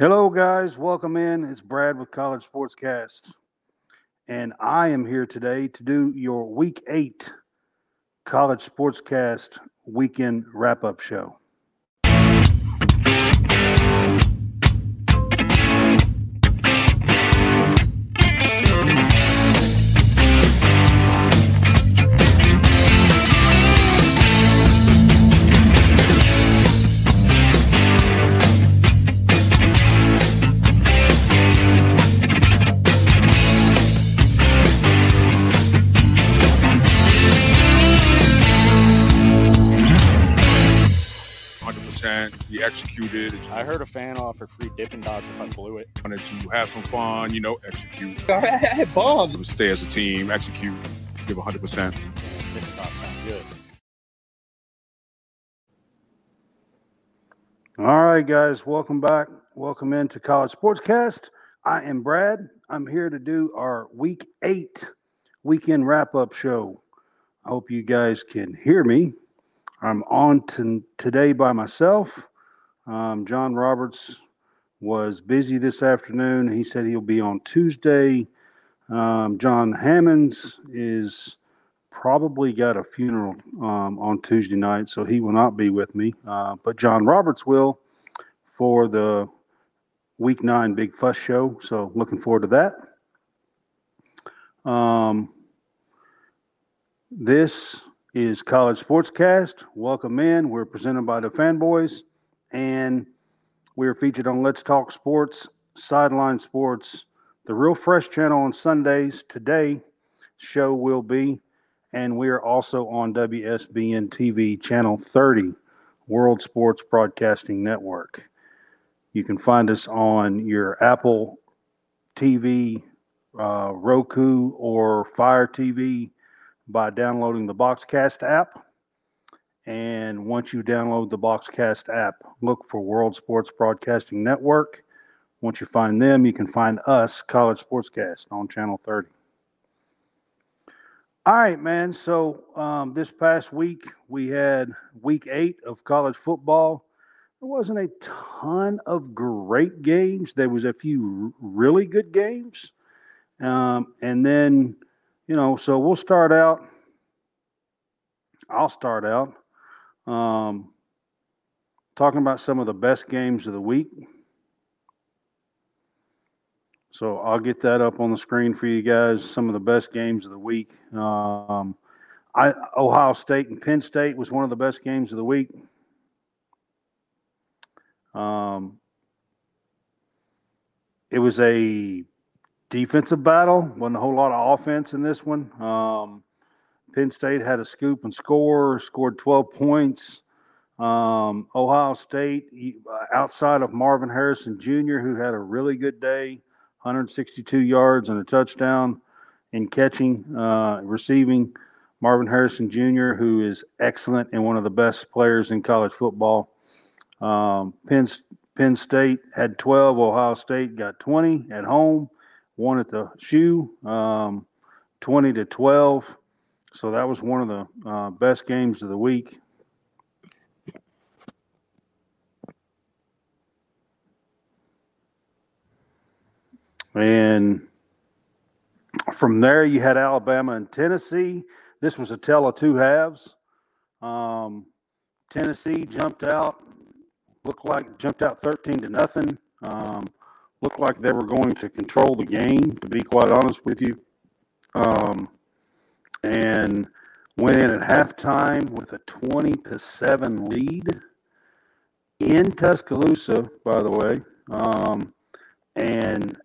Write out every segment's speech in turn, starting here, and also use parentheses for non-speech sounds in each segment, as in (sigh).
Hello, guys. Welcome in. It's Brad with College Sportscast. And I am here today to do your week eight College Sportscast weekend wrap up show. Executed. I heard a fan offer free Dippin' Dots if I blew it. Wanted to have some fun, you know, execute. (laughs) I had bombs. Stay as a team, execute, give hundred percent. Dippin' Dots sound good. All right, guys. Welcome back. Welcome into College Sportscast. I am Brad. I'm here to do our week eight weekend wrap up show. I hope you guys can hear me. I'm on to, today by myself. Um, John Roberts was busy this afternoon. He said he'll be on Tuesday. Um, John Hammonds is probably got a funeral um, on Tuesday night, so he will not be with me. Uh, but John Roberts will for the Week Nine Big Fuss Show. So looking forward to that. Um, this is College Sportscast. Welcome in. We're presented by the Fanboys, and we are featured on Let's Talk Sports, Sideline Sports, the Real Fresh channel on Sundays. Today, show will be, and we are also on WSBN TV channel 30, World Sports Broadcasting Network. You can find us on your Apple TV, uh, Roku, or Fire TV by downloading the Boxcast app. And once you download the Boxcast app, look for World Sports Broadcasting Network. Once you find them, you can find us, College Sportscast, on Channel 30. All right, man. So um, this past week, we had week eight of college football. There wasn't a ton of great games. There was a few really good games. Um, and then you know, so we'll start out. I'll start out um, talking about some of the best games of the week. So I'll get that up on the screen for you guys. Some of the best games of the week. Um, I Ohio State and Penn State was one of the best games of the week. Um, it was a defensive battle. wasn't a whole lot of offense in this one. Um, Penn State had a scoop and score, scored 12 points. Um, Ohio State, outside of Marvin Harrison Jr., who had a really good day, 162 yards and a touchdown in catching, uh, receiving. Marvin Harrison Jr., who is excellent and one of the best players in college football. Um, Penn, Penn State had 12. Ohio State got 20 at home one at the shoe, um, 20 to 12. So that was one of the uh, best games of the week. And from there, you had Alabama and Tennessee. This was a tell of two halves. Um, Tennessee jumped out, looked like jumped out 13 to nothing. Um, looked like they were going to control the game, to be quite honest with you. Um, and went in at halftime with a 20 to 7 lead in Tuscaloosa, by the way. Um, and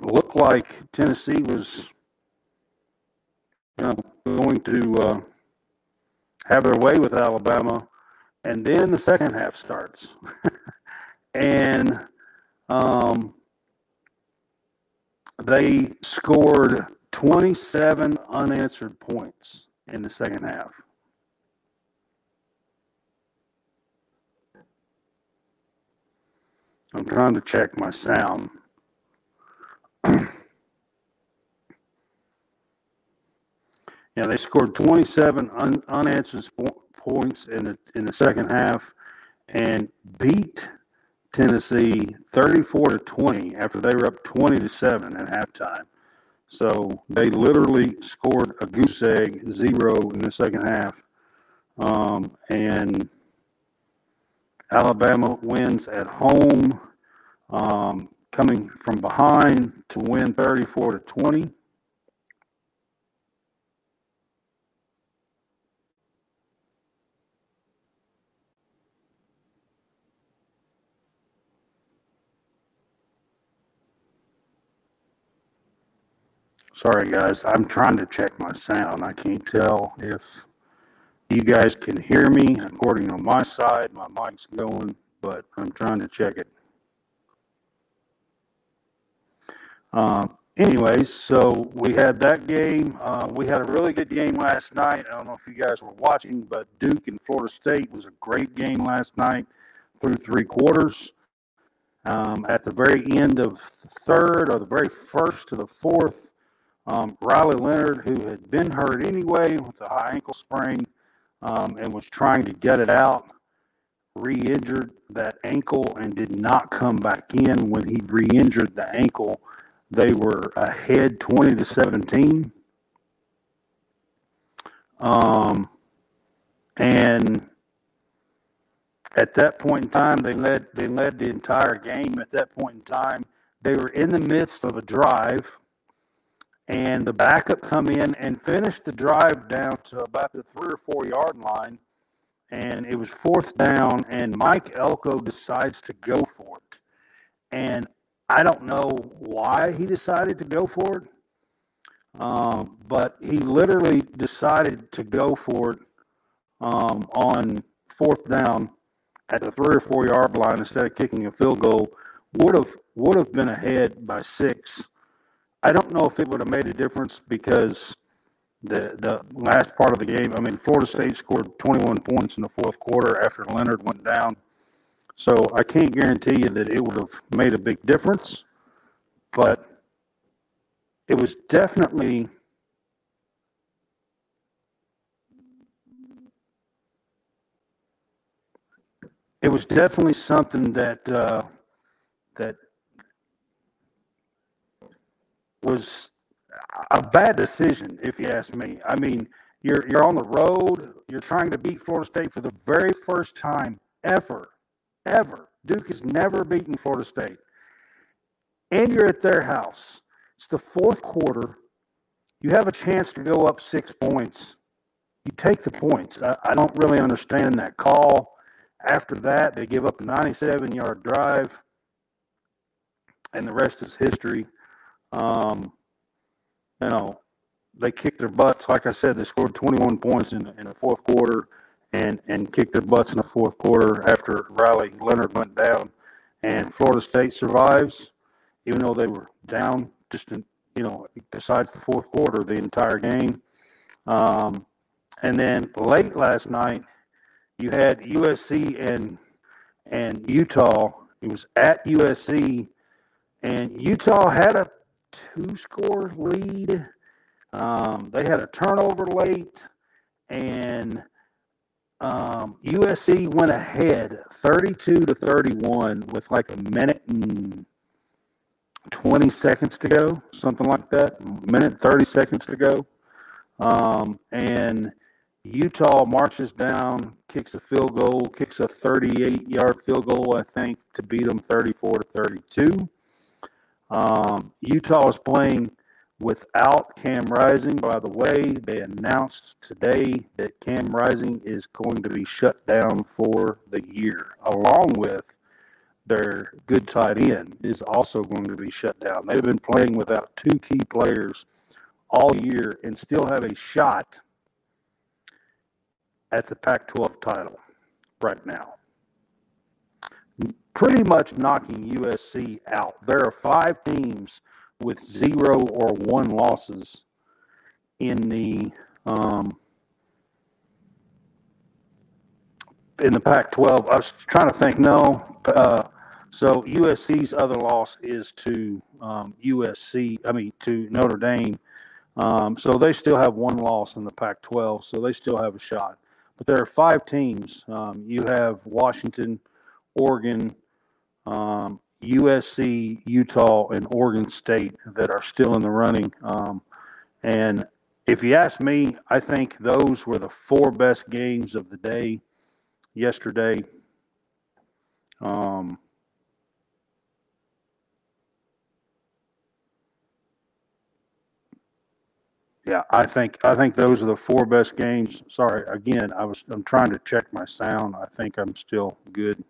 looked like Tennessee was you know, going to uh, have their way with Alabama. And then the second half starts. (laughs) and um, they scored 27 unanswered points in the second half. I'm trying to check my sound. (clears throat) yeah, they scored 27 un- unanswered points in the in the second half and beat Tennessee 34 to 20 after they were up 20 to 7 at halftime. So they literally scored a goose egg zero in the second half. Um, and Alabama wins at home, um, coming from behind to win 34 to 20. Sorry, guys. I'm trying to check my sound. I can't tell if you guys can hear me. According to my side, my mic's going, but I'm trying to check it. Um, anyways, so we had that game. Uh, we had a really good game last night. I don't know if you guys were watching, but Duke and Florida State was a great game last night through three quarters. Um, at the very end of the third or the very first to the fourth, um, Riley Leonard, who had been hurt anyway with a high ankle sprain um, and was trying to get it out, re injured that ankle and did not come back in when he re injured the ankle. They were ahead 20 to 17. Um, and at that point in time, they led they led the entire game. At that point in time, they were in the midst of a drive and the backup come in and finish the drive down to about the three or four yard line. And it was fourth down, and Mike Elko decides to go for it. And I don't know why he decided to go for it, um, but he literally decided to go for it um, on fourth down at the three or four yard line instead of kicking a field goal. Would have would have been ahead by six I don't know if it would have made a difference because the the last part of the game. I mean, Florida State scored 21 points in the fourth quarter after Leonard went down. So I can't guarantee you that it would have made a big difference, but it was definitely it was definitely something that uh, that was a bad decision, if you ask me. I mean, you're you're on the road. You're trying to beat Florida State for the very first time ever, ever. Duke has never beaten Florida State, and you're at their house. It's the fourth quarter. You have a chance to go up six points. You take the points. I, I don't really understand that call. After that, they give up a 97 yard drive, and the rest is history. Um, you know, they kicked their butts. Like I said, they scored 21 points in, in the fourth quarter and, and kicked their butts in the fourth quarter after Riley Leonard went down. And Florida State survives, even though they were down just, in, you know, besides the fourth quarter, the entire game. Um, and then late last night, you had USC and and Utah. It was at USC, and Utah had a two score lead. Um, they had a turnover late, and um, USC went ahead 32 to 31 with like a minute and 20 seconds to go, something like that. Minute 30 seconds to go. Um, and Utah marches down, kicks a field goal, kicks a 38 yard field goal, I think, to beat them 34 to 32. Um, Utah is playing without Cam Rising. By the way, they announced today that Cam Rising is going to be shut down for the year, along with their good tight end is also going to be shut down. They've been playing without two key players all year and still have a shot at the Pac 12 title right now pretty much knocking USC out. There are five teams with zero or one losses in the um, in the Pac-12. I was trying to think. No, uh, so USC's other loss is to um, USC. I mean to Notre Dame. Um, so they still have one loss in the Pac-12. So they still have a shot. But there are five teams. Um, you have Washington, Oregon, um, USC, Utah, and Oregon State that are still in the running. Um, and if you ask me, I think those were the four best games of the day yesterday. Um, yeah, I think I think those are the four best games. Sorry, again, I was I'm trying to check my sound. I think I'm still good.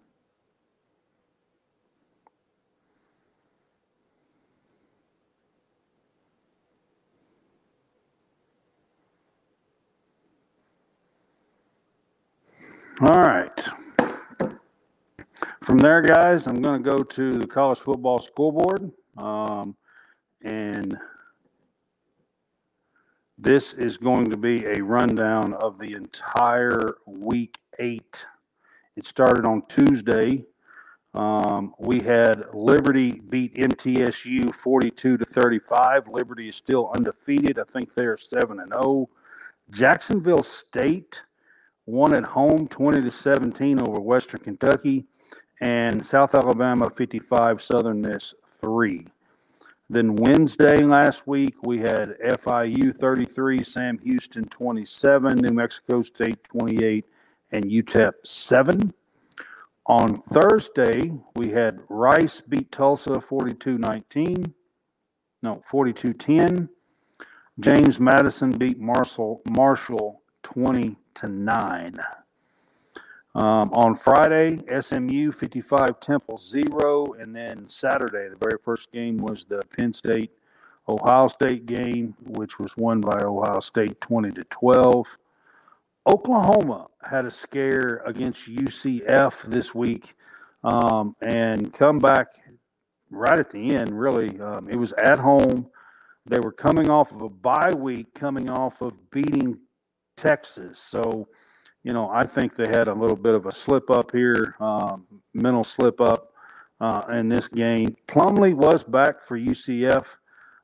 All right. From there, guys, I'm going to go to the college football scoreboard. Um, and this is going to be a rundown of the entire week eight. It started on Tuesday. Um, we had Liberty beat MTSU 42 to 35. Liberty is still undefeated. I think they're 7 and 0. Jacksonville State won at home 20 to 17 over Western Kentucky and South Alabama 55, Southern Miss 3. Then Wednesday last week, we had FIU 33, Sam Houston 27, New Mexico State 28, and UTEP 7. On Thursday, we had Rice beat Tulsa 42 19. No, 42 10. James Madison beat Marshall, Marshall 20 to 9. Um, on Friday, SMU 55, Temple 0. And then Saturday, the very first game was the Penn State Ohio State game, which was won by Ohio State 20 to 12. Oklahoma had a scare against UCF this week um, and come back right at the end, really. Um, it was at home. They were coming off of a bye week, coming off of beating Texas. So, you know, I think they had a little bit of a slip up here, um, mental slip up uh, in this game. Plumlee was back for UCF,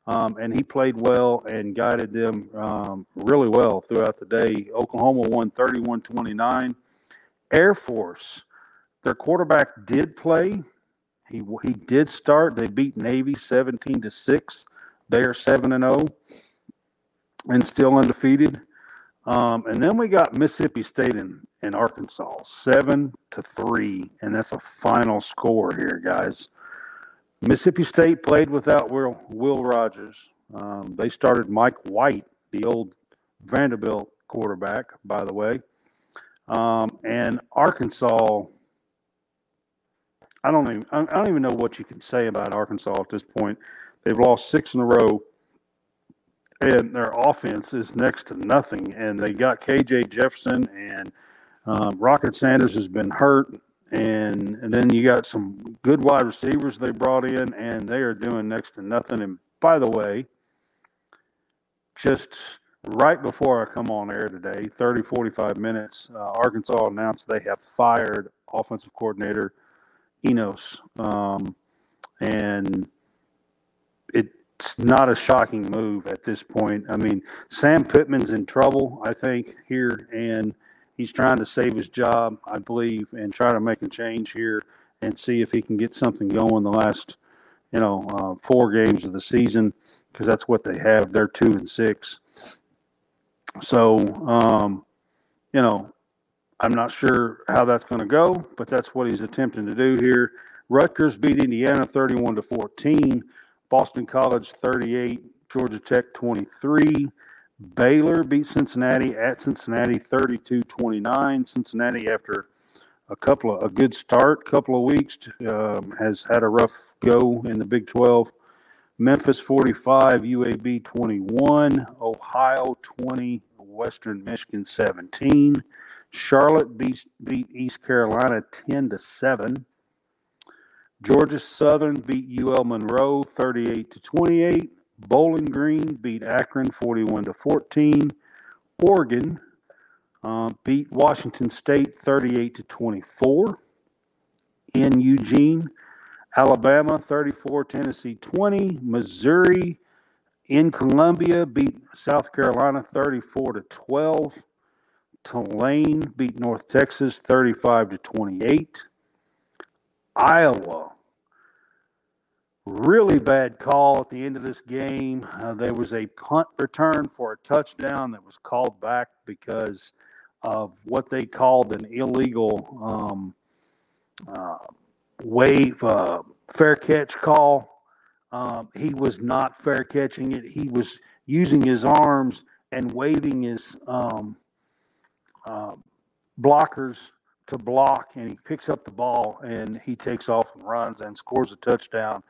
um, and he played well and guided them um, really well throughout the day. Oklahoma won 31 29. Air Force, their quarterback did play. He, he did start. They beat Navy 17 to 6. They are 7 and 0 and still undefeated. Um, and then we got Mississippi State and, and Arkansas, seven to three, and that's a final score here, guys. Mississippi State played without Will, Will Rogers. Um, they started Mike White, the old Vanderbilt quarterback, by the way. Um, and Arkansas, I don't even I don't even know what you can say about Arkansas at this point. They've lost six in a row and their offense is next to nothing. And they got KJ Jefferson and um, Rocket Sanders has been hurt. And, and then you got some good wide receivers they brought in, and they are doing next to nothing. And by the way, just right before I come on air today, 30, 45 minutes, uh, Arkansas announced they have fired offensive coordinator Enos. Um, and it's not a shocking move at this point. I mean, Sam Pittman's in trouble, I think, here, and he's trying to save his job, I believe, and try to make a change here and see if he can get something going the last, you know, uh, four games of the season because that's what they have. They're two and six. So, um, you know, I'm not sure how that's going to go, but that's what he's attempting to do here. Rutgers beat Indiana 31 to 14. Boston College 38, Georgia Tech 23. Baylor beat Cincinnati at Cincinnati 32 29. Cincinnati, after a couple of a good start, couple of weeks, um, has had a rough go in the Big 12. Memphis 45, UAB 21, Ohio 20, Western Michigan 17. Charlotte beat, beat East Carolina 10 to 7. Georgia Southern beat UL Monroe 38 to 28. Bowling Green beat Akron 41 to 14. Oregon uh, beat Washington State 38 to 24. In Eugene, Alabama 34, Tennessee 20. Missouri in Columbia beat South Carolina 34 to 12. Tulane beat North Texas 35 to 28. Iowa Really bad call at the end of this game. Uh, there was a punt return for a touchdown that was called back because of what they called an illegal um, uh, wave uh, fair catch call. Um, he was not fair catching it. He was using his arms and waving his um, uh, blockers to block, and he picks up the ball and he takes off and runs and scores a touchdown.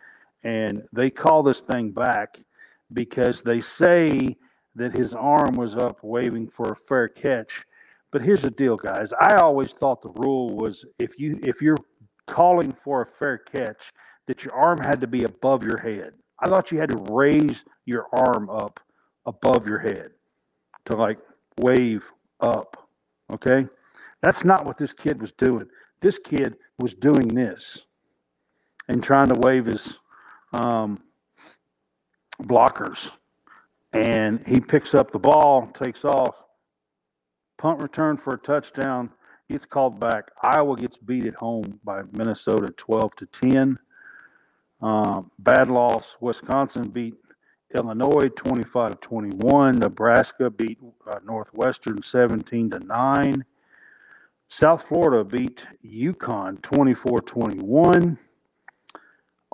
And they call this thing back because they say that his arm was up waving for a fair catch. But here's the deal, guys. I always thought the rule was if you if you're calling for a fair catch, that your arm had to be above your head. I thought you had to raise your arm up above your head to like wave up. Okay? That's not what this kid was doing. This kid was doing this and trying to wave his um, blockers. And he picks up the ball, takes off, punt return for a touchdown. Gets called back. Iowa gets beat at home by Minnesota 12 to 10. Um, bad loss. Wisconsin beat Illinois 25 to 21. Nebraska beat uh, Northwestern 17 to 9. South Florida beat UConn 24 21.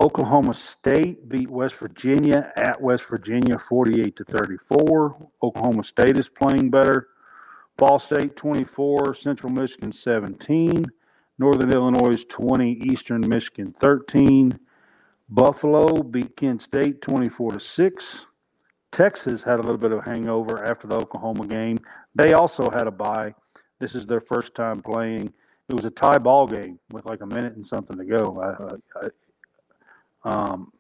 Oklahoma State beat West Virginia at West Virginia 48 to 34. Oklahoma State is playing better. Ball State 24, Central Michigan 17, Northern Illinois 20, Eastern Michigan 13. Buffalo beat Kent State 24 to 6. Texas had a little bit of a hangover after the Oklahoma game. They also had a bye. This is their first time playing. It was a tie ball game with like a minute and something to go. I, I, um,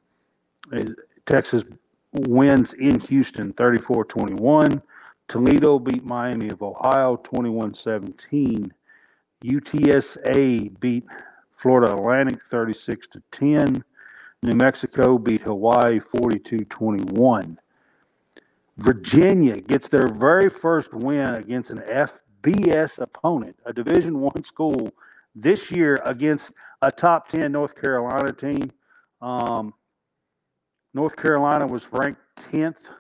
Texas wins in Houston 34 21. Toledo beat Miami of Ohio 21 17. UTSA beat Florida Atlantic 36 to 10. New Mexico beat Hawaii 42 21. Virginia gets their very first win against an FBS opponent, a Division One school, this year against a top 10 North Carolina team. Um, North Carolina was ranked 10th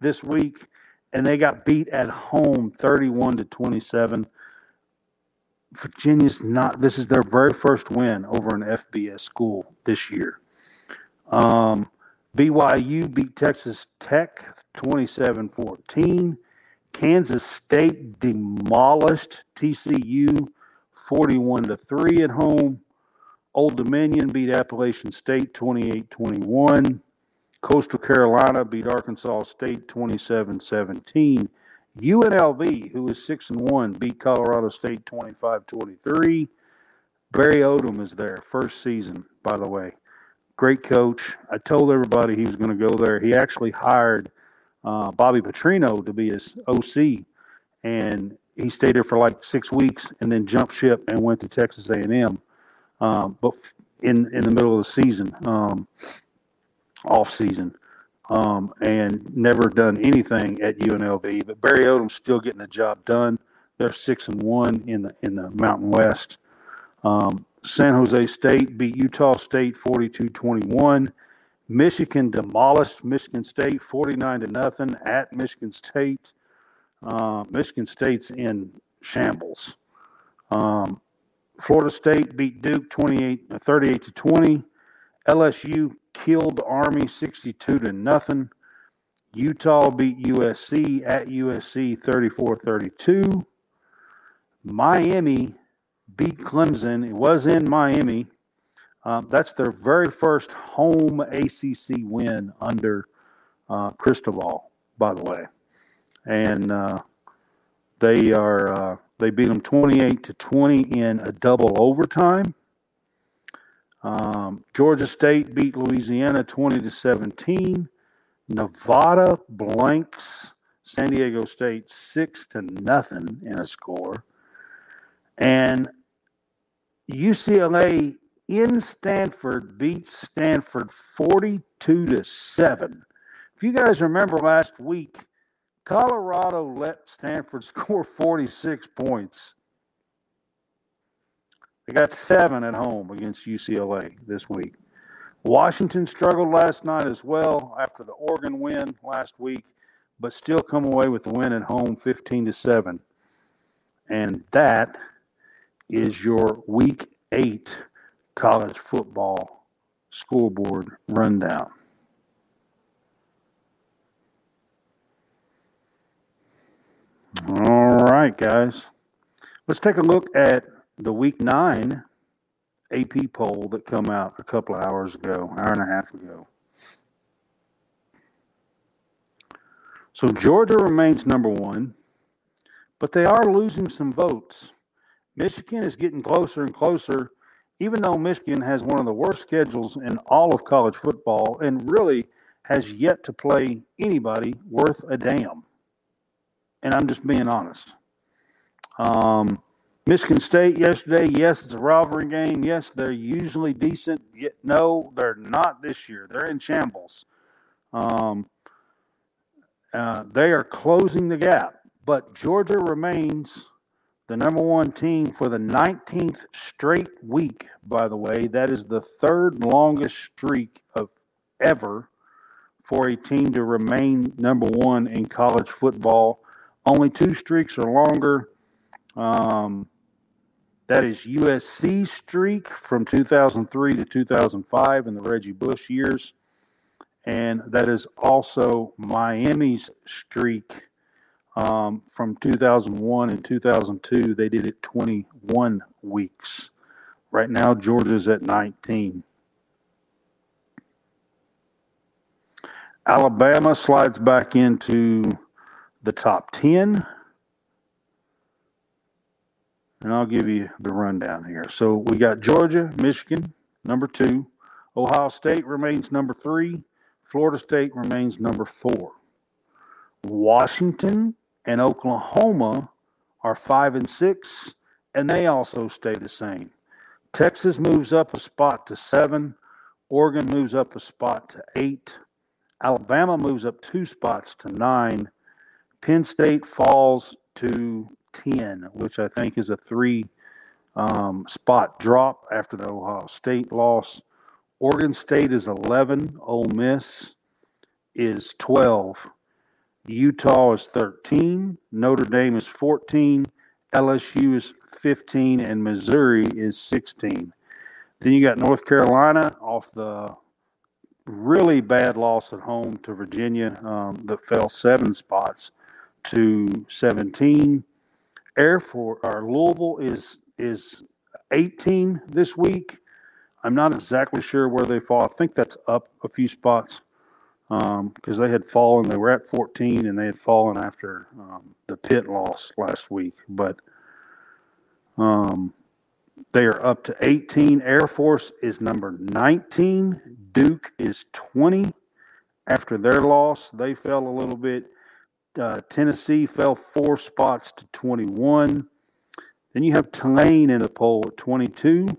this week, and they got beat at home 31 to 27. Virginia's not, this is their very first win over an FBS school this year. Um, BYU beat Texas Tech 27 14. Kansas State demolished TCU 41 to 3 at home. Old Dominion beat Appalachian State 28 21. Coastal Carolina beat Arkansas State 27 17. UNLV, who is 6 and 1, beat Colorado State 25 23. Barry Odom is there, first season, by the way. Great coach. I told everybody he was going to go there. He actually hired uh, Bobby Petrino to be his OC, and he stayed there for like six weeks and then jumped ship and went to Texas A&M. Um, but in in the middle of the season, um, off season, um, and never done anything at UNLV. But Barry Odom's still getting the job done. They're six and one in the in the Mountain West. Um, San Jose State beat Utah State 42-21. Michigan demolished Michigan State 49 to nothing at Michigan State. Uh, Michigan State's in shambles. Um, Florida State beat Duke 28 uh, 38 to 20. LSU killed Army 62 to nothing. Utah beat USC at USC 34-32. Miami beat Clemson. It was in Miami. Um, that's their very first home ACC win under uh, Cristobal, by the way, and uh, they are uh, they beat them twenty eight to twenty in a double overtime. Um, Georgia State beat Louisiana twenty to seventeen. Nevada blanks San Diego State six to nothing in a score, and UCLA in Stanford beats Stanford 42 to 7. If you guys remember last week, Colorado let Stanford (laughs) score 46 points. They got seven at home against UCLA this week. Washington struggled last night as well after the Oregon win last week, but still come away with the win at home 15 to 7. And that is your week 8 college football scoreboard rundown. All right, guys. Let's take a look at the week 9 AP poll that come out a couple of hours ago, hour and a half ago. So Georgia remains number one, but they are losing some votes. Michigan is getting closer and closer, even though Michigan has one of the worst schedules in all of college football and really has yet to play anybody worth a damn. And I'm just being honest. Um, Michigan State yesterday, yes, it's a rivalry game. Yes, they're usually decent. Yet, no, they're not this year. They're in shambles. Um, uh, they are closing the gap, but Georgia remains the number one team for the 19th straight week, by the way. That is the third longest streak of ever for a team to remain number one in college football. Only two streaks are longer. Um, that is USC streak from 2003 to 2005 in the Reggie Bush years. And that is also Miami's streak um, from 2001 and 2002. They did it 21 weeks. Right now, Georgia's at 19. Alabama slides back into the top 10 and I'll give you the rundown here. So we got Georgia, Michigan, number two. Ohio State remains number three. Florida State remains number four. Washington and Oklahoma are five and six, and they also stay the same. Texas moves up a spot to seven. Oregon moves up a spot to eight. Alabama moves up two spots to nine. Penn State falls to 10, which I think is a three um, spot drop after the Ohio State loss. Oregon State is 11. Ole Miss is 12. Utah is 13. Notre Dame is 14. LSU is 15. And Missouri is 16. Then you got North Carolina off the really bad loss at home to Virginia um, that fell seven spots to 17. Air Force our Louisville is is 18 this week. I'm not exactly sure where they fall. I think that's up a few spots because um, they had fallen. They were at 14 and they had fallen after um, the Pitt loss last week. But um, they are up to 18. Air Force is number 19. Duke is 20. After their loss, they fell a little bit. Uh, Tennessee fell four spots to 21. Then you have Tulane in the poll at 22.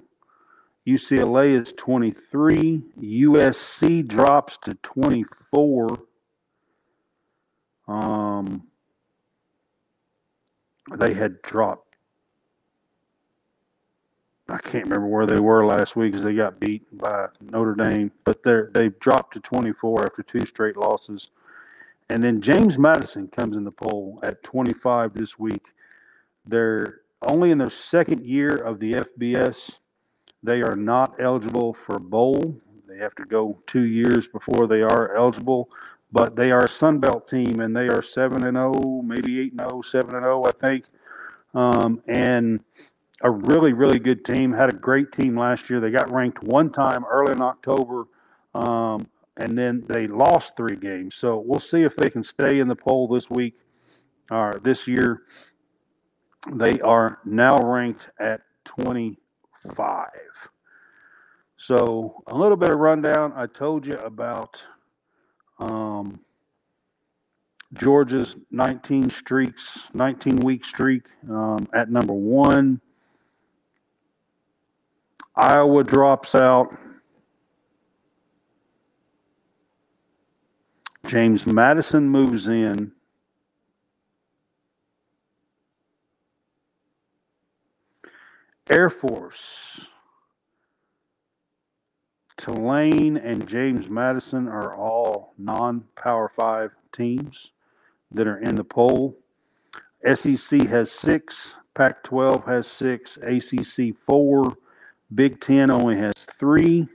UCLA is 23. USC drops to 24. Um, they had dropped. I can't remember where they were last week because they got beat by Notre Dame, but they're they've dropped to 24 after two straight losses. And then James Madison comes in the poll at 25 this week. They're only in their second year of the FBS. They are not eligible for bowl. They have to go two years before they are eligible. But they are a Sun Belt team, and they are seven and zero, oh, maybe eight and 0, 7 and zero, I think. Um, and a really, really good team. Had a great team last year. They got ranked one time early in October. Um, and then they lost three games. So we'll see if they can stay in the poll this week or this year. They are now ranked at 25. So a little bit of rundown. I told you about um, Georgia's 19 streaks, 19 week streak um, at number one. Iowa drops out. James Madison moves in. Air Force Tulane and James Madison are all non-power five teams that are in the poll. SEC has six, Pac-12 has six, ACC four, Big Ten only has three,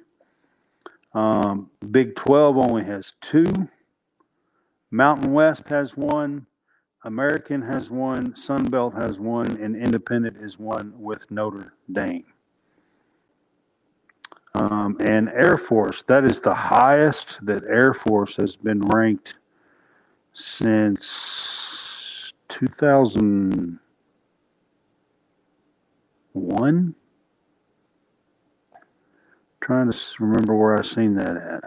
um, Big 12 only has two, Mountain West has one, American has one, Sun Belt has one, and Independent is one with Notre Dame. Um, and Air Force, that is the highest that Air Force has been ranked since 2001. Trying to remember where I seen that at.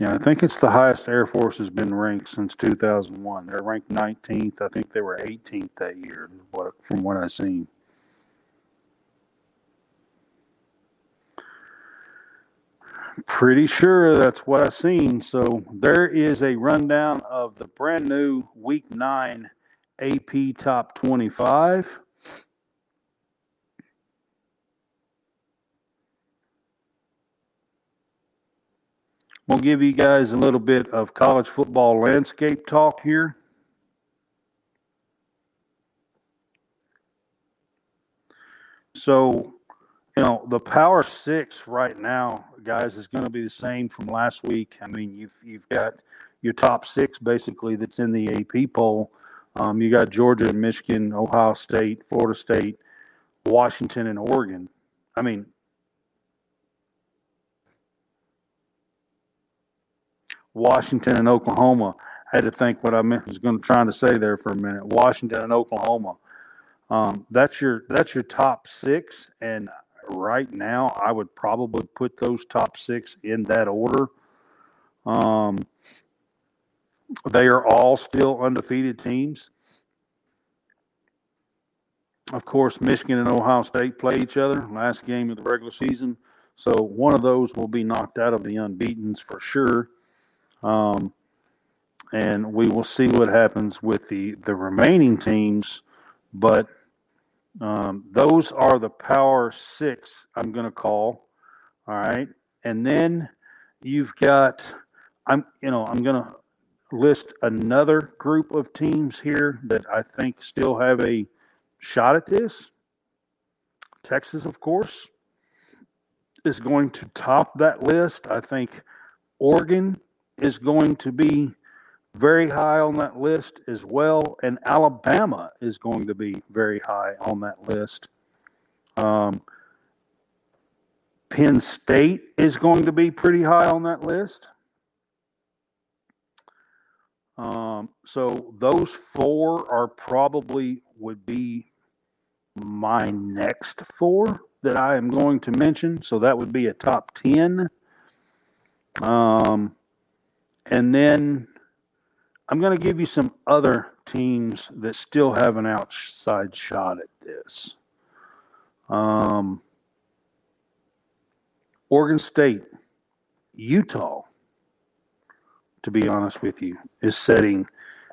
Yeah, I think it's the highest Air Force has been ranked since 2001. They're ranked 19th. I think they were 18th that year, from what I've seen. Pretty sure that's what I've seen. So there is a rundown of the brand new Week Nine AP Top 25. We'll give you guys a little bit of college football landscape talk here. So, you know, the Power Six right now, guys, is going to be the same from last week. I mean, you've you've got your top six basically that's in the AP poll. Um, you got Georgia, and Michigan, Ohio State, Florida State, Washington, and Oregon. I mean, Washington and Oklahoma. I had to think what I meant, was going to trying to say there for a minute. Washington and Oklahoma. Um, that's your that's your top six, and right now I would probably put those top six in that order. Um, they are all still undefeated teams. Of course, Michigan and Ohio State play each other last game of the regular season, so one of those will be knocked out of the unbeaten's for sure. Um, and we will see what happens with the the remaining teams, but um, those are the Power Six. I'm going to call. All right, and then you've got I'm you know I'm going to list another group of teams here that I think still have a shot at this. Texas, of course, is going to top that list. I think Oregon is going to be very high on that list as well, and Alabama is going to be very high on that list. Um, Penn State is going to be pretty high on that list. Um, so those four are probably would be my next four that I am going to mention. So that would be a top 10. Um, and then I'm going to give you some other teams that still have an outside shot at this. Um, Oregon State, Utah, to be honest with you, is setting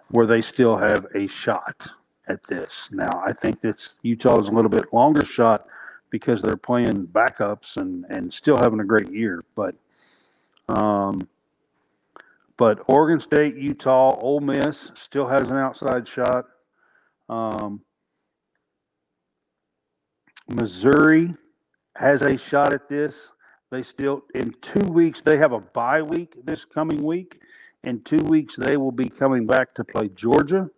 where they still have a shot at this. Now, I think that's Utah is a little bit longer shot because they're playing backups and, and still having a great year. But um, but Oregon State, Utah, Ole Miss still has an outside shot. Um, Missouri has a shot at this. They still, in two weeks, they have a bye week this coming week. In two weeks, they will be coming back to play Georgia.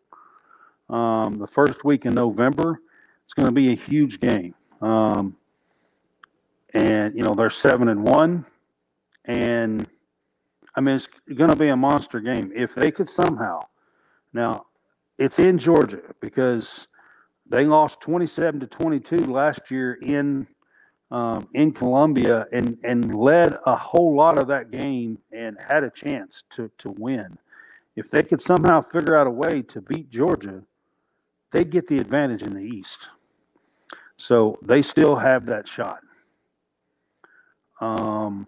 Um, the first week in November, it's going to be a huge game. Um, and you know they're seven and one, and I mean, it's going to be a monster game. If they could somehow, now it's in Georgia because they lost 27 to 22 last year in um, in Columbia and and led a whole lot of that game and had a chance to to win. If they could somehow figure out a way to beat Georgia, they'd get the advantage in the East. So they still have that shot. Um,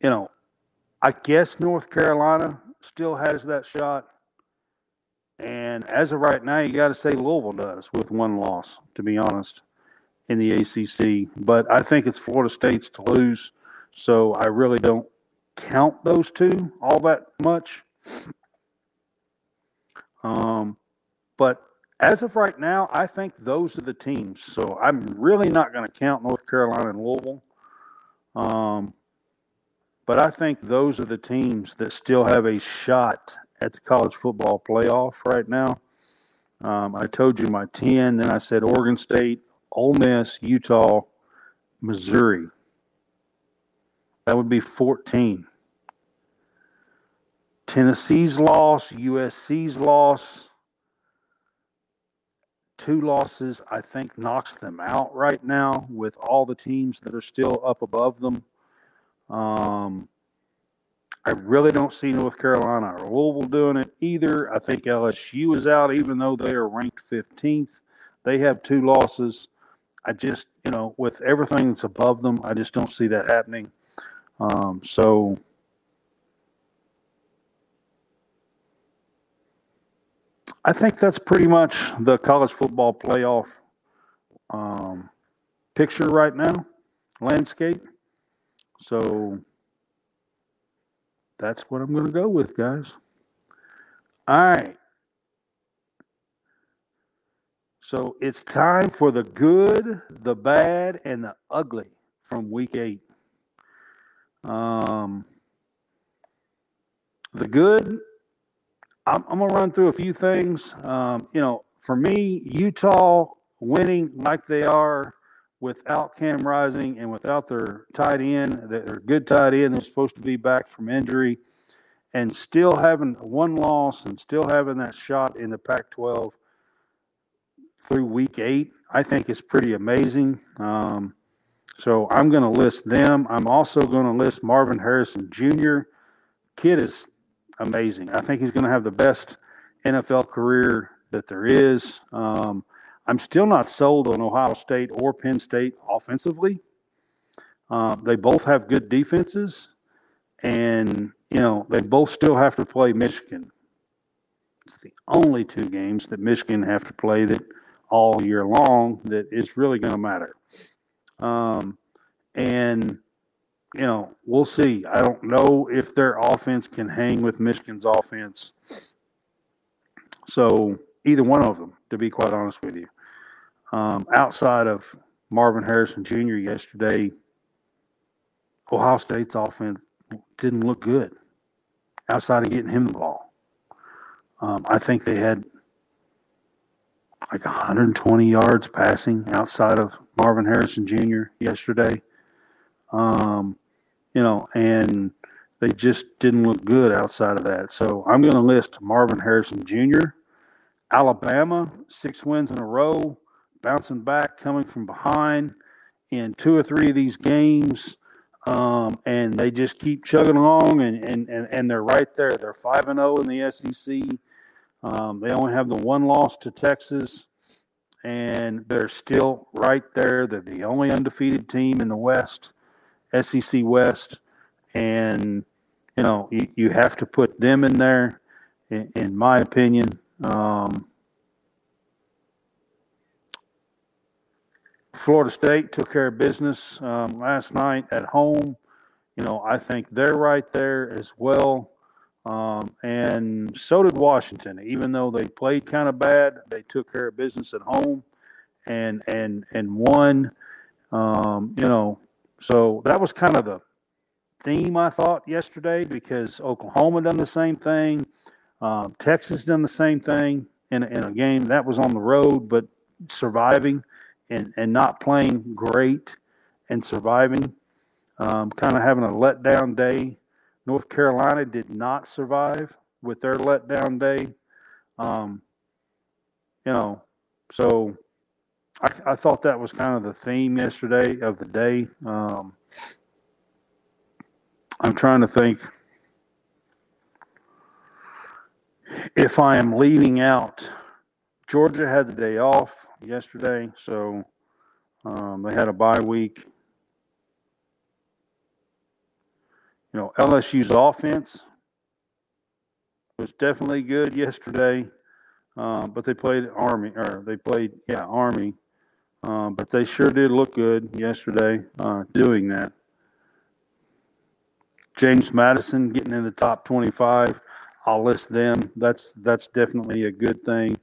you know, I guess North Carolina still has that shot. And as of right now, you got to say Louisville does with one loss, to be honest. in the ACC. But I think it's Florida State's to lose, so I really don't count those two all that much. Um, but as of right now, I think those are the teams. So I'm really not going to count North Carolina and Louisville. Um, but I think those are the teams that still have a shot at the college football playoff right now. Um, I told you my 10, then I said Oregon State, Ole Miss, Utah, Missouri. That would be 14. Tennessee's loss, USC's loss, two losses, I think knocks them out right now with all the teams that are still up above them. Um, I really don't see North Carolina or Louisville doing it either. I think LSU is out, even though they are ranked 15th. They have two losses. I just, you know, with everything that's above them, I just don't see that happening. Um, so I think that's pretty much the college football playoff um, picture right now, landscape. So that's what I'm going to go with, guys. All right. So it's time for the good, the bad, and the ugly from week eight. Um, the good, I'm, I'm going to run through a few things. Um, you know, for me, Utah winning like they are without Cam Rising and without their tight end, that their good tight end that's supposed to be back from injury, and still having one loss and still having that shot in the Pac 12 through week eight, I think is pretty amazing. Um, so I'm going to list them. I'm also going to list Marvin Harrison Jr. Kid is amazing. I think he's going to have the best NFL career that there is. Um, I'm still not sold on Ohio State or Penn State offensively. Uh, they both have good defenses, and you know they both still have to play Michigan. It's the only two games that Michigan have to play that all year long that is really going to matter. Um, and you know, we'll see. I don't know if their offense can hang with Michigan's offense. So either one of them, to be quite honest with you. Um, outside of Marvin Harrison Jr. yesterday, Ohio State's offense didn't look good. Outside of getting him the ball, um, I think they had like 120 yards passing outside of Marvin Harrison Jr. yesterday. Um, you know, and they just didn't look good outside of that. So I'm going to list Marvin Harrison Jr., Alabama, six wins in a row, bouncing back, coming from behind in two or three of these games. Um, and they just keep chugging along, and, and, and, and they're right there. They're 5 and 0 in the SEC. Um, they only have the one loss to Texas, and they're still right there. They're the only undefeated team in the West, SEC West. And, you know, you, you have to put them in there, in, in my opinion. Um, Florida State took care of business um, last night at home. You know, I think they're right there as well. Um, and so did Washington. Even though they played kind of bad, they took care of business at home and and and won. Um, you know, so that was kind of the theme I thought yesterday because Oklahoma done the same thing, um, Texas done the same thing in in a game that was on the road, but surviving and and not playing great and surviving, um, kind of having a letdown day. North Carolina did not survive with their letdown day. Um, you know, so I, I, thought that was kind of the theme yesterday of the day. Um, I'm trying to think if I am leaving out. Georgia had the day off yesterday, so um, they had a bye week. You know, LSU's offense was definitely good yesterday, uh, but they played Army, or they played, yeah, Army. Uh, but they sure did look good yesterday uh, doing that. James Madison getting in the top 25. I'll list them. That's that's definitely a good thing.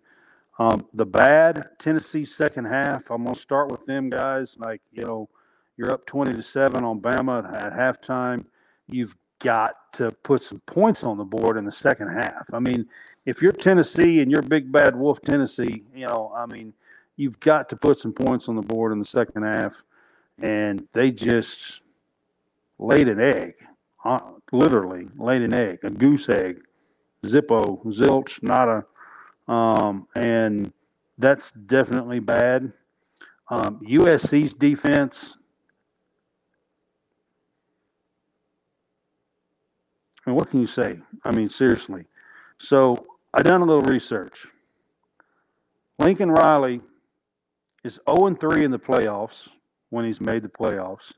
Um, the bad Tennessee second half. I'm gonna start with them guys. Like you know, you're up 20 to seven on Bama at halftime. You've got to put some points on the board in the second half. I mean, if you're Tennessee and you're Big Bad Wolf Tennessee, you know, I mean, you've got to put some points on the board in the second half, and they just laid an egg, uh, literally laid an egg, a goose egg, Zippo, zilch, nada, um, and that's definitely bad. Um, USC's defense. Mean, what can you say? I mean, seriously. So I done a little research. Lincoln Riley is 0 3 in the playoffs when he's made the playoffs.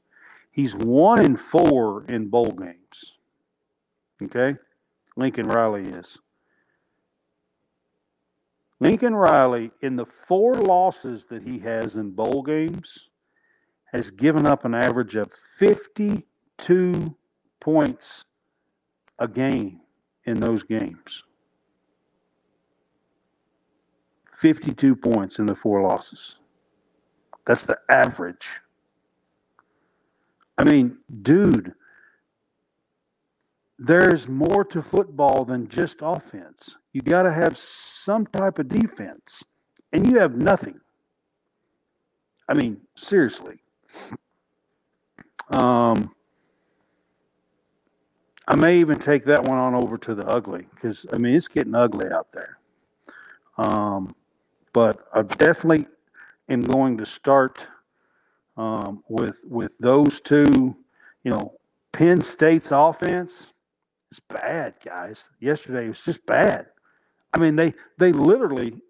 He's 1 and 4 in bowl games. Okay? Lincoln Riley is. Lincoln Riley, in the four losses that he has in bowl games, has given up an average of 52 points a game in those games. 52 points in the four losses. That's the average. I mean, dude, there's more to football than just offense. You got to have some type of defense, and you have nothing. I mean, seriously. Um, I may even take that one on over to the ugly because I mean it's getting ugly out there. Um, but I definitely am going to start um, with with those two. You know, Penn State's offense is bad, guys. Yesterday was just bad. I mean they they literally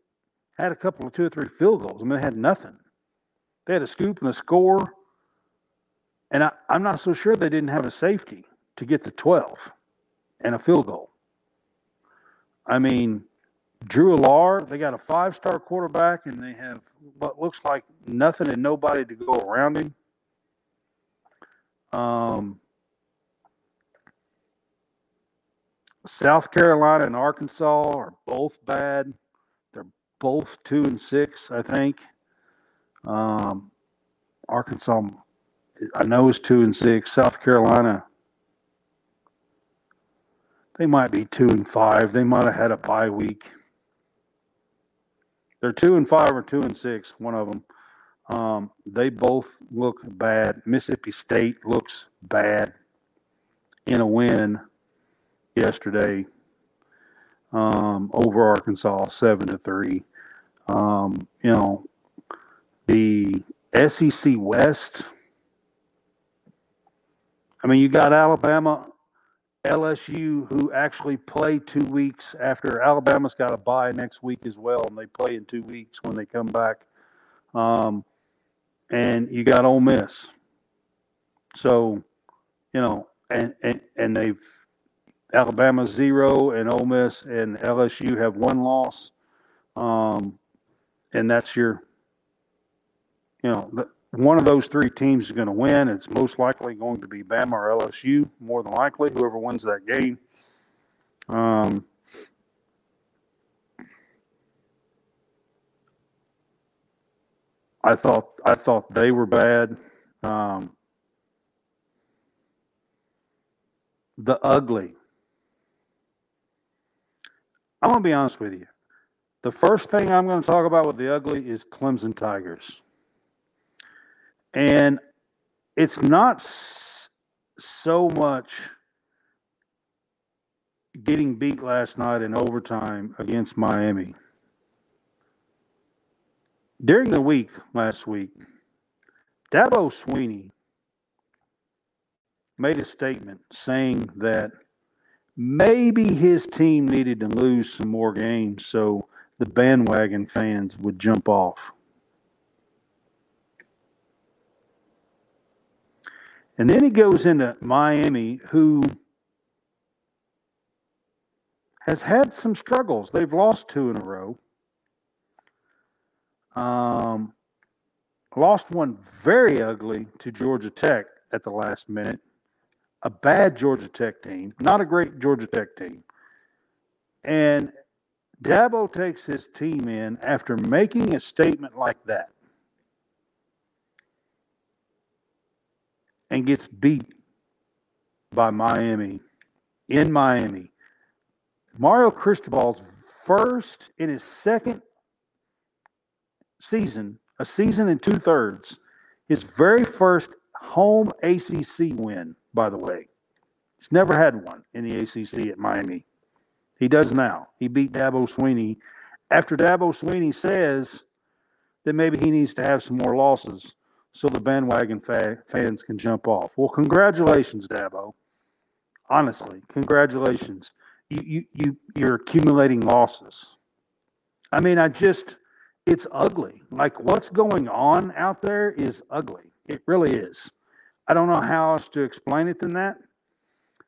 had a couple of two or three field goals. I mean they had nothing. They had a scoop and a score, and I, I'm not so sure they didn't have a safety to get the 12 and a field goal. I mean, Drew Allar, they got a five star quarterback and they have what looks like nothing and nobody to go around him. Um, South Carolina and Arkansas are both bad. They're both two and six, I think. Um, Arkansas, I know, is two and six. South Carolina, they might be two and five. They might have had a bye week. They're two and five or two and six, one of them. Um, they both look bad. Mississippi State looks bad in a win yesterday um, over Arkansas, seven to three. Um, you know, the SEC West. I mean, you got Alabama LSU, who actually play two weeks after Alabama's got a bye next week as well, and they play in two weeks when they come back. Um, and you got Ole Miss. So, you know, and, and, and they've Alabama zero and Ole Miss and LSU have one loss. Um, and that's your, you know, the, one of those three teams is going to win. It's most likely going to be Bama or LSU, more than likely, whoever wins that game. Um, I thought I thought they were bad. Um, the ugly. I'm gonna be honest with you. The first thing I'm going to talk about with the ugly is Clemson Tigers. And it's not so much getting beat last night in overtime against Miami. During the week last week, Dabo Swinney made a statement saying that maybe his team needed to lose some more games so the bandwagon fans would jump off. And then he goes into Miami, who has had some struggles. They've lost two in a row. Um, lost one very ugly to Georgia Tech at the last minute. A bad Georgia Tech team, not a great Georgia Tech team. And Dabo takes his team in after making a statement like that and gets beat by Miami in Miami. Mario Cristobal's first in his second season, a season and two thirds, his very first home ACC win, by the way. He's never had one in the ACC at Miami. He does now. He beat Dabo Swinney after Dabo Swinney says that maybe he needs to have some more losses so the bandwagon fa- fans can jump off. Well, congratulations, Dabo. Honestly, congratulations. You, you, you, you're accumulating losses. I mean, I just, it's ugly. Like what's going on out there is ugly. It really is. I don't know how else to explain it than that.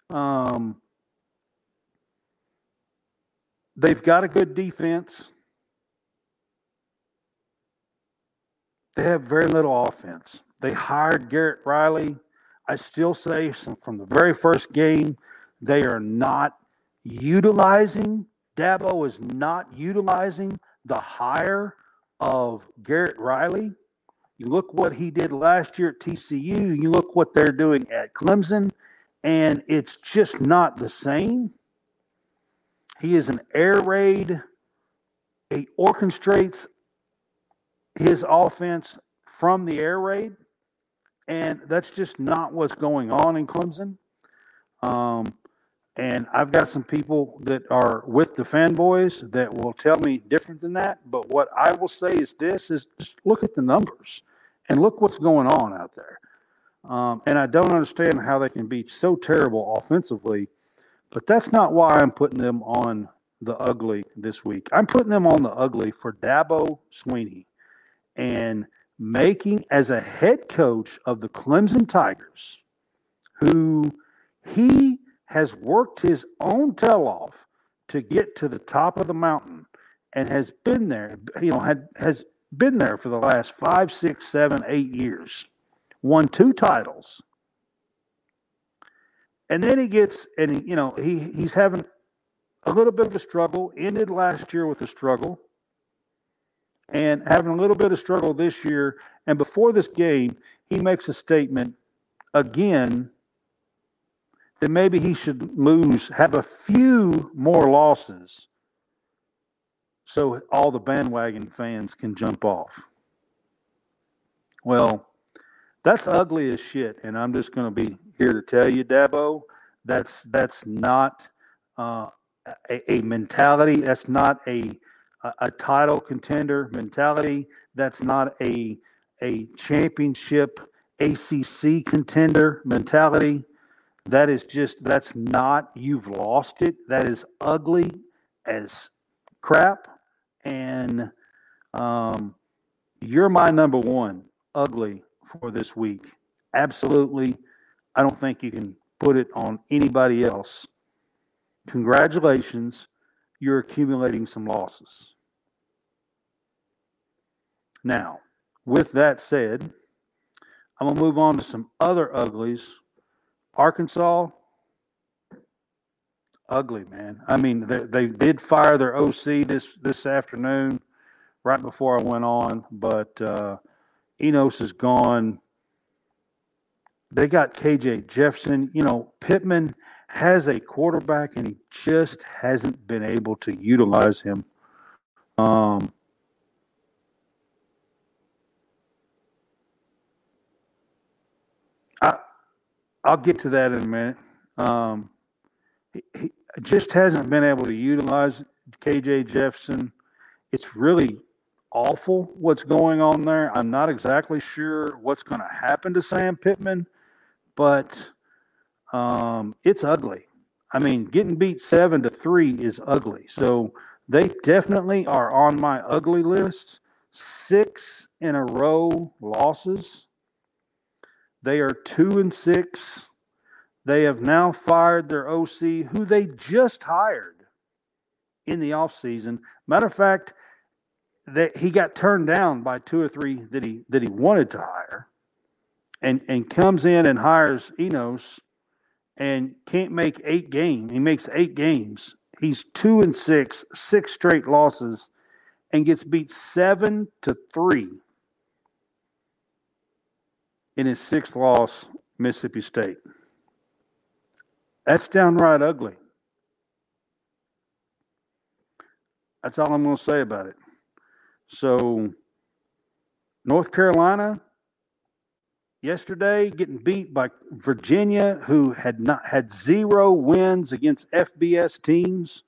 Um, they've got a good defense. They have very little offense. They hired Garrett Riley. I still say from the very first game, they are not utilizing, Dabo is not utilizing the hire of Garrett Riley. You look what he did last year at TCU, you look what they're doing at Clemson, and it's just not the same. He is an air raid. He orchestrates his offense from the air raid, and that's just not what's going on in Clemson. Um, and I've got some people that are with the fanboys that will tell me different than that. But what I will say is this: is just look at the numbers and look what's going on out there. Um, and I don't understand how they can be so terrible offensively, but that's not why I'm putting them on the ugly this week. I'm putting them on the ugly for Dabo Swinney and making as a head coach of the Clemson Tigers, who he has worked his own tail off to get to the top of the mountain and has been there, you know, had has been there for the last five, six, seven, eight years, won two titles. And then he gets, and he, you know, he he's having a little bit of a struggle, ended last year with a struggle, and having a little bit of struggle this year. And before this game, he makes a statement again that maybe he should lose, have a few more losses so all the bandwagon fans can jump off. Well, that's ugly as shit, and I'm just going to be here to tell you, Dabo, that's that's not uh, a, a, mentality. That's not a, a a title contender mentality. That's not a a championship ACC contender mentality. That is just, that's not, you've lost it. That is ugly as crap. And um, you're my number one ugly for this week. Absolutely. I don't think you can put it on anybody else. Congratulations. You're accumulating some losses. Now, with that said, I'm going to move on to some other uglies Arkansas, ugly man. I mean, they, they did fire their OC this this afternoon, right before I went on, but uh, Enos is gone. They got KJ Jefferson. You know, Pittman has a quarterback, and he just hasn't been able to utilize him. Um, I'll get to that in a minute. Um, he just hasn't been able to utilize KJ Jefferson. It's really awful what's going on there. I'm not exactly sure what's going to happen to Sam Pittman, but um, it's ugly. I mean, getting beat seven to three is ugly. So they definitely are on my ugly list. Six in a row losses. They are two and six. They have now fired their OC, who they just hired in the offseason. Matter of fact, that he got turned down by two or three that he that he wanted to hire, and and comes in and hires Enos, and can't make eight games. He makes eight games. He's two and six, six straight losses, and gets beat seven to three in his sixth loss, Mississippi State. That's downright ugly. That's all I'm going to say about it. So, North Carolina yesterday getting beat by Virginia, who had not had zero wins against FBS teams,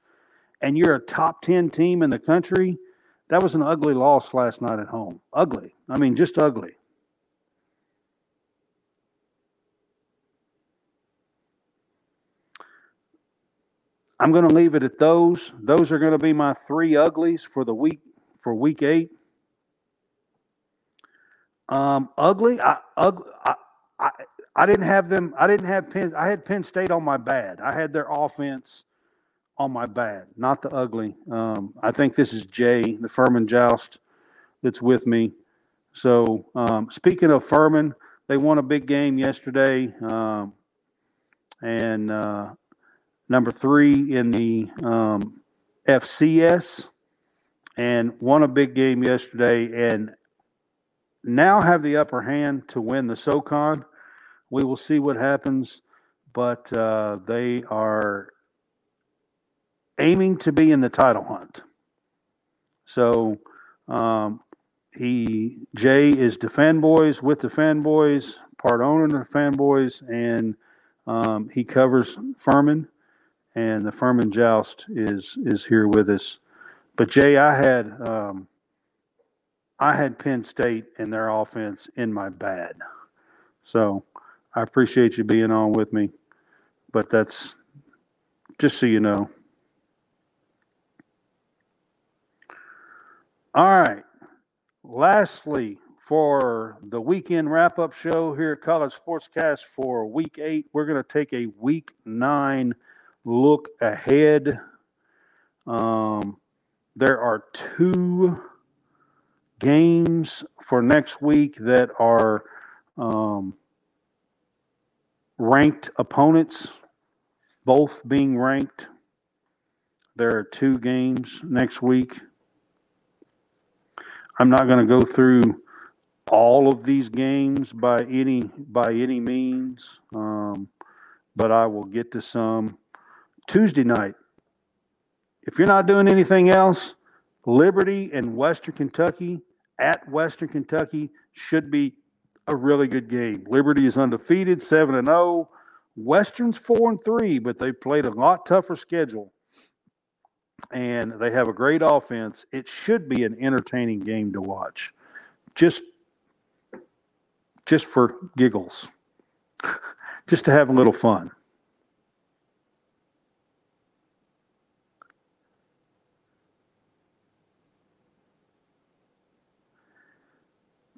and you're a top 10 team in the country. That was an ugly loss last night at home. Ugly. I mean, just ugly. I'm going to leave it at those. Those are going to be my three uglies for the week for week eight. Um, ugly. I, ugly. I, I, I didn't have them. I didn't have Penn. I had Penn State on my bad. I had their offense on my bad, not the ugly. Um, I think this is Jay, the Furman Joust, that's with me. So um, speaking of Furman, they won a big game yesterday, um, and uh, number three in the um, FCS, and won a big game yesterday, and now have the upper hand to win the SoCon. We will see what happens, but uh, they are aiming to be in the title hunt. So um, he Jay is the fanboys with the fanboys, part owner of the fanboys, and um, he covers Furman, and the Furman Joust is is here with us. But Jay, I had um, I had Penn State and their offense in my bad, so I appreciate you being on with me. But that's just so you know. All right. Lastly, for the weekend wrap up show here at College Sportscast for week eight, we're going to take a week nine look ahead. Um, there are two games for next week that are um, ranked opponents, both being ranked. There are two games next week. I'm not going to go through all of these games by any by any means, um, but I will get to some Tuesday night. If you're not doing anything else, Liberty and Western Kentucky at Western Kentucky should be a really good game. Liberty is undefeated, seven and zero. Oh. Western's four and three, but they played a lot tougher schedule and they have a great offense. It should be an entertaining game to watch. Just just for giggles. (laughs) just to have a little fun.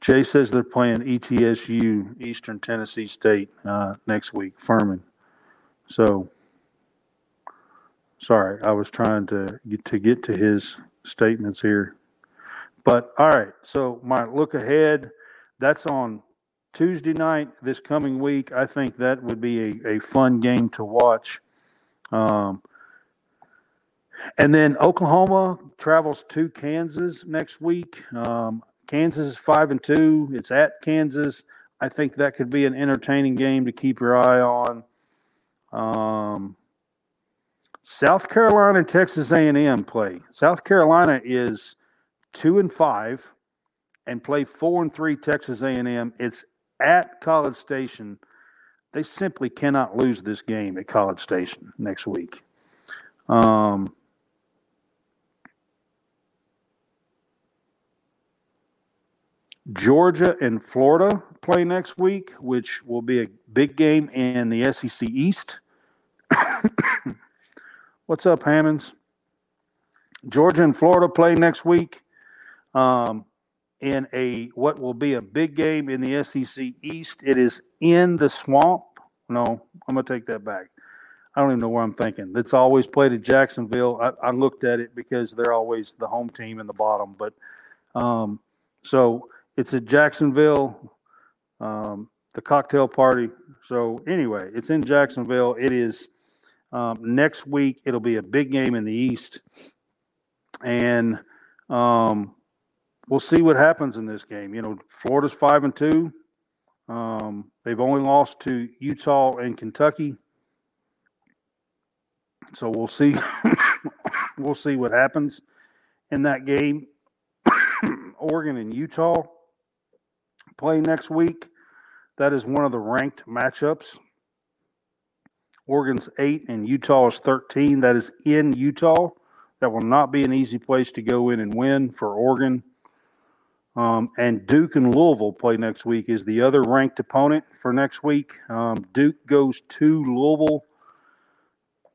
Jay says they're playing ETSU, Eastern Tennessee State, uh, next week, Furman. So Sorry, I was trying to get to get to his statements here. But all right, so my look ahead, that's on Tuesday night this coming week. I think that would be a, a fun game to watch. Um, and then Oklahoma travels to Kansas next week. Um, Kansas is five and two. It's at Kansas. I think that could be an entertaining game to keep your eye on. Um, South Carolina and Texas A&M play. South Carolina is two and five, and play four and three Texas A&M. It's at College Station. They simply cannot lose this game at College Station next week. Um, Georgia and Florida play next week, which will be a big game in the SEC East. (coughs) What's up, Hammonds? Georgia and Florida play next week um, in a what will be a big game in the SEC East. It is in the swamp. No, I'm gonna take that back. I don't even know where I'm thinking. It's always played at Jacksonville. I, I looked at it because they're always the home team in the bottom, but Um, so it's at Jacksonville, um, the cocktail party. So anyway, it's in Jacksonville. It is um, next week. It'll be a big game in the East, and um, we'll see what happens in this game. You know, Florida's five and two. Um, they've only lost to Utah and Kentucky. So we'll see. (coughs) we'll see what happens in that game. (coughs) Oregon and Utah play next week. That is one of the ranked matchups. Oregon's eight and Utah is 13. That is in Utah. That will not be an easy place to go in and win for Oregon. Um, and Duke and Louisville play next week is the other ranked opponent for next week. Um, Duke goes to Louisville.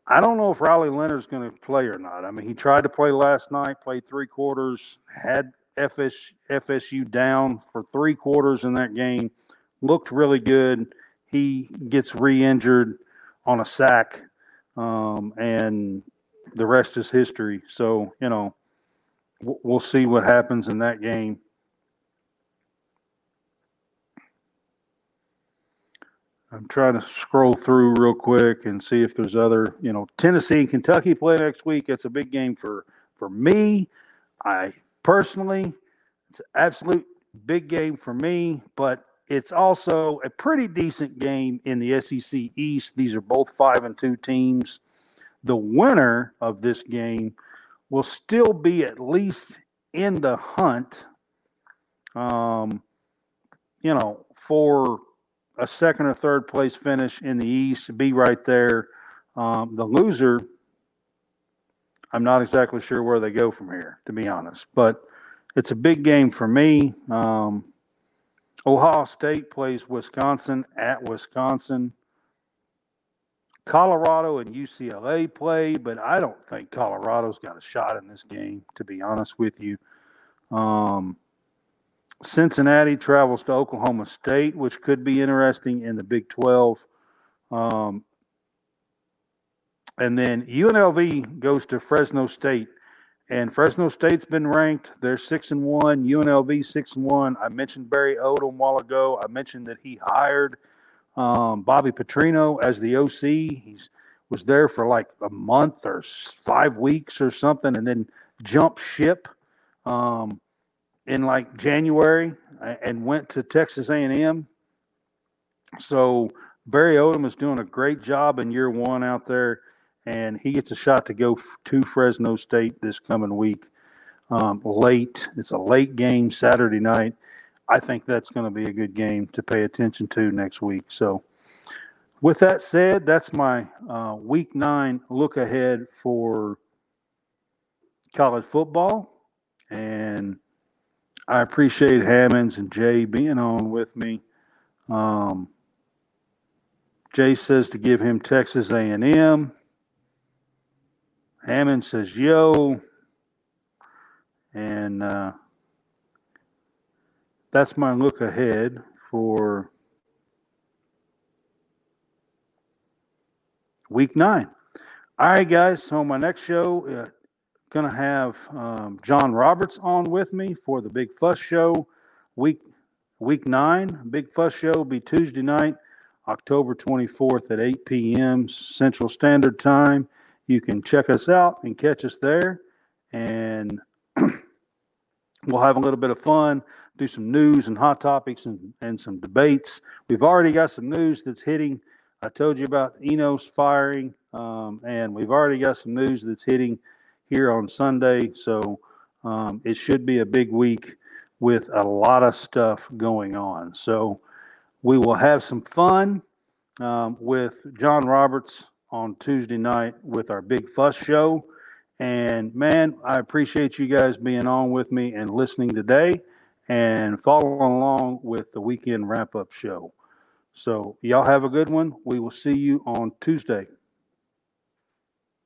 I don't know if Riley Leonard's going to play or not. I mean, he tried to play last night, played three quarters, had FS, FSU down for three quarters in that game, looked really good. He gets re injured on a sack, um, and the rest is history. So, you know, we'll see what happens in that game. I'm trying to scroll through real quick and see if there's other, you know, Tennessee and Kentucky play next week. It's a big game for for me. I personally, it's an absolute big game for me, but it's also a pretty decent game in the SEC East. These are both five and two teams. The winner of this game will still be at least in the hunt. Um, you know, for a second or third place finish in the East, be right there. Um, the loser, I'm not exactly sure where they go from here, to be honest. But it's a big game for me. Um, Ohio State plays Wisconsin at Wisconsin. Colorado and UCLA play, but I don't think Colorado's got a shot in this game, to be honest with you. Um, Cincinnati travels to Oklahoma State, which could be interesting in the Big 12. Um, and then UNLV goes to Fresno State, and Fresno State's been ranked. They're six and one. UNLV six and one. I mentioned Barry Odom a while ago. I mentioned that he hired um, Bobby Petrino as the OC. He's was there for like a month or five weeks or something, and then jumped ship. Um, in like January and went to Texas A&M. So Barry Odom is doing a great job in year one out there, and he gets a shot to go to Fresno State this coming week. Um, late, it's a late game Saturday night. I think that's going to be a good game to pay attention to next week. So, with that said, that's my uh, week nine look ahead for college football. And I appreciate Hammonds and Jay being on with me. Um, Jay says to give him Texas A&M. Hammond says yo, and uh, that's my look ahead for week nine. All right, guys. So my next show, uh, going to have um, John Roberts on with me for the Big Fuss Show. Week week nine, Big Fuss Show will be Tuesday night, October 24th at 8 p.m. Central Standard Time. You can check us out and catch us there, and (clears throat) we'll have a little bit of fun, do some news and hot topics and, and some debates. We've already got some news that's hitting. I told you about Enos firing, um, and we've already got some news that's hitting here on Sunday. So um, it should be a big week with a lot of stuff going on. So we will have some fun um, with John Roberts on Tuesday night with our Big Fuss show. And man, I appreciate you guys being on with me and listening today and following along with the weekend wrap up show. So, y'all have a good one. We will see you on Tuesday.